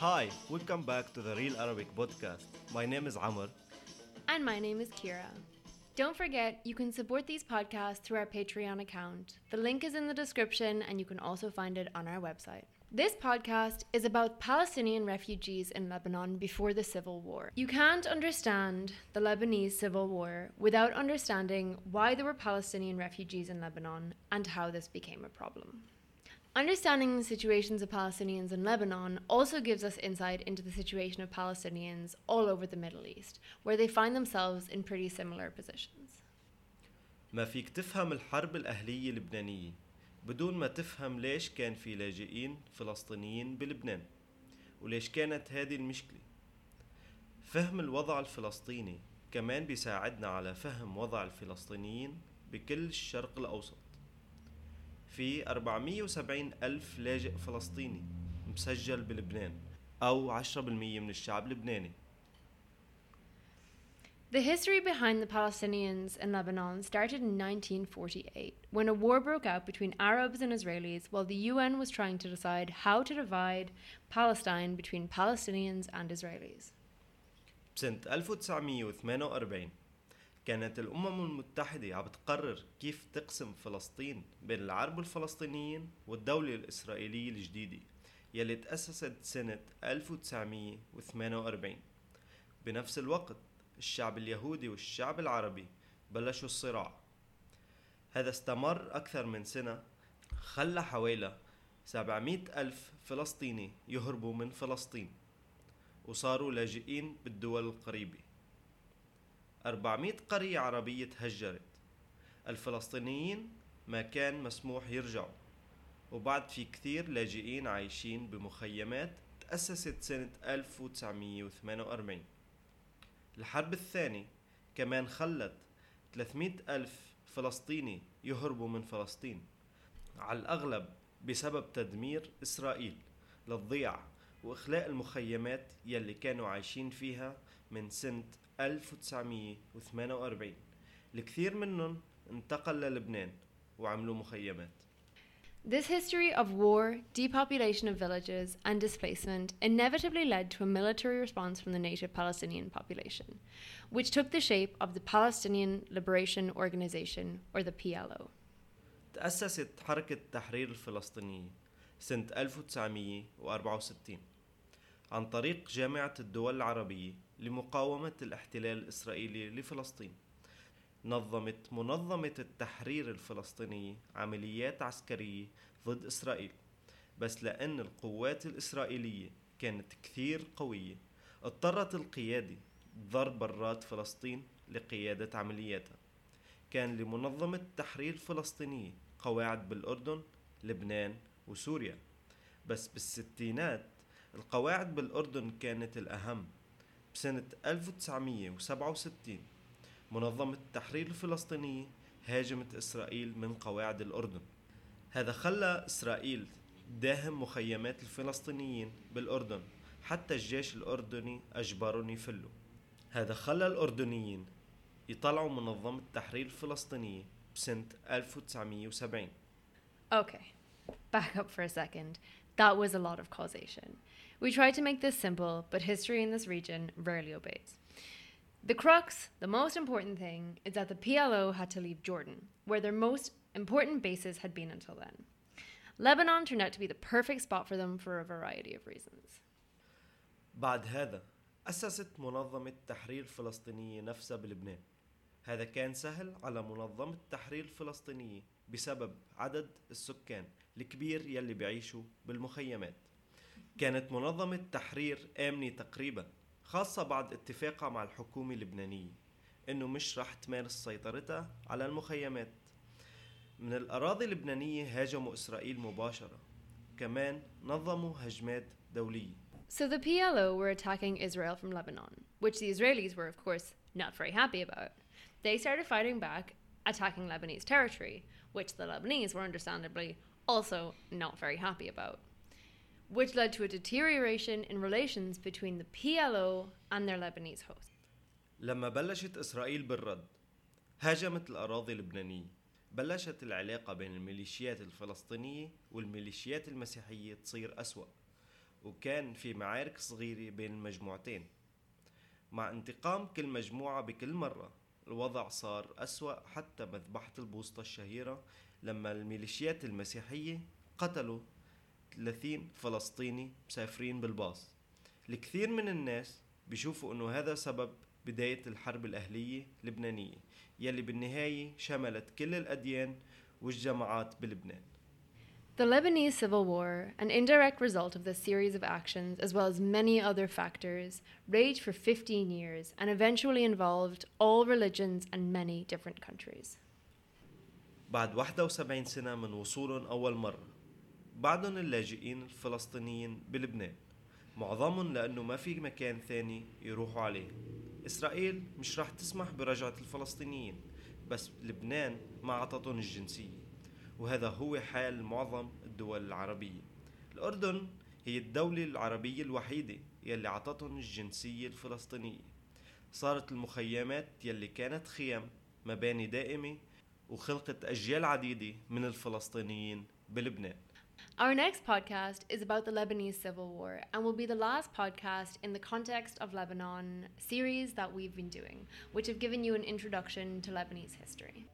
Hi, welcome back to the Real Arabic podcast. My name is Amr. And my name is Kira. Don't forget, you can support these podcasts through our Patreon account. The link is in the description, and you can also find it on our website. This podcast is about Palestinian refugees in Lebanon before the civil war. You can't understand the Lebanese civil war without understanding why there were Palestinian refugees in Lebanon and how this became a problem. Understanding the situations of Palestinians in Lebanon also gives us insight into the situation of Palestinians all over the Middle East, where they find themselves in pretty similar positions. ما فيك تفهم الحرب الأهلية اللبنانية بدون ما تفهم ليش كان في لاجئين فلسطينيين بلبنان وليش كانت هذه المشكلة فهم الوضع الفلسطيني كمان بيساعدنا على فهم وضع الفلسطينيين بكل الشرق الأوسط في 470 ألف لاجئ فلسطيني مسجل بلبنان أو 10% من الشعب اللبناني The history behind the Palestinians in Lebanon started in 1948 when a war broke out between Arabs and Israelis while the UN was trying to decide how to divide Palestine between Palestinians and Israelis. بسنة 1948 كانت الأمم المتحدة عم بتقرر كيف تقسم فلسطين بين العرب الفلسطينيين والدولة الإسرائيلية الجديدة يلي تأسست سنة 1948 بنفس الوقت الشعب اليهودي والشعب العربي بلشوا الصراع. هذا استمر أكثر من سنة خلى حوالي 700 ألف فلسطيني يهربوا من فلسطين وصاروا لاجئين بالدول القريبة. 400 قرية عربية تهجرت الفلسطينيين ما كان مسموح يرجعوا. وبعد في كثير لاجئين عايشين بمخيمات تأسست سنة 1948 الحرب الثانية كمان خلت 300 ألف فلسطيني يهربوا من فلسطين على الأغلب بسبب تدمير إسرائيل للضياع وإخلاء المخيمات يلي كانوا عايشين فيها من سنة 1948 الكثير منهم انتقل للبنان وعملوا مخيمات This history of war, depopulation of villages, and displacement inevitably led to a military response from the native Palestinian population, which took the shape of the Palestinian Liberation Organization, or the PLO. تأسست حركة التحرير الفلسطينية سنة 1964 عن طريق جامعة الدول العربية لمقاومة الاحتلال الإسرائيلي لفلسطين. نظمت منظمة التحرير الفلسطينية عمليات عسكرية ضد إسرائيل بس لأن القوات الإسرائيلية كانت كثير قوية اضطرت القيادة ضرب برات فلسطين لقيادة عملياتها. كان لمنظمة التحرير الفلسطينية قواعد بالأردن لبنان وسوريا بس بالستينات القواعد بالأردن كانت الأهم. بسنة 1967 منظمة التحرير الفلسطينية هاجمت إسرائيل من قواعد الأردن. هذا خلى إسرائيل داهم مخيمات الفلسطينيين بالأردن حتى الجيش الأردني أجبرهم يفلوا هذا خلى الأردنيين يطلعوا منظمة التحرير الفلسطينية بسنة 1970 Okay, back up for a second. That was a lot of causation. We tried to make this simple, but history in this region rarely obeys. The crux, the most important thing, is that the PLO had to leave Jordan, where their most important bases had been until then. Lebanon turned out to be the perfect spot for them for a variety of reasons. بعد هذا أسست منظمة التحرير الفلسطينية نفسها بلبنان هذا كان سهل على منظمة التحرير الفلسطينية بسبب عدد السكان الكبير يلي بيعيشوا بالمخيمات. كانت منظمة التحرير آمنة تقريبا خاصة بعد اتفاقها مع الحكومة اللبنانية إنه مش رح تمارس سيطرتها على المخيمات. من الأراضي اللبنانية هاجموا إسرائيل مباشرة كمان نظموا هجمات دولية. So the PLO were attacking Israel from Lebanon, which the Israelis were, of course, not very happy about. They started fighting back, attacking Lebanese territory, which the Lebanese were understandably also not very happy about, which led to a deterioration in relations between the PLO and their Lebanese hosts. لما بلشت إسرائيل بالرد هاجمت الأراضي اللبنانية بلشت العلاقة بين الميليشيات الفلسطينية والميليشيات المسيحية تصير أسوأ وكان في معارك صغيرة بين المجموعتين مع انتقام كل مجموعة بكل مرة الوضع صار أسوأ حتى مذبحة البوسطة الشهيرة لما الميليشيات المسيحية قتلوا 30 فلسطيني مسافرين بالباص. الكثير من الناس بيشوفوا إنه هذا سبب بداية الحرب الأهلية اللبنانية يلي بالنهاية شملت كل الأديان والجماعات بلبنان. The Lebanese Civil War, an indirect result of this series of actions, as well as many other factors, raged for 15 years and eventually involved all religions and many different countries. بعد 71 سنة من وصولهم أول مرة بعدهم اللاجئين الفلسطينيين بلبنان معظمهم لأنه ما في مكان ثاني يروحوا عليه إسرائيل مش راح تسمح برجعة الفلسطينيين بس لبنان ما عطتهم الجنسية وهذا هو حال معظم الدول العربية الأردن هي الدولة العربية الوحيدة يلي عطتهم الجنسية الفلسطينية صارت المخيمات يلي كانت خيم مباني دائمة وخلقت أجيال عديدة من الفلسطينيين بلبنان Our next podcast is about the Lebanese Civil War and will be the last podcast in the Context of Lebanon series that we've been doing, which have given you an introduction to Lebanese history.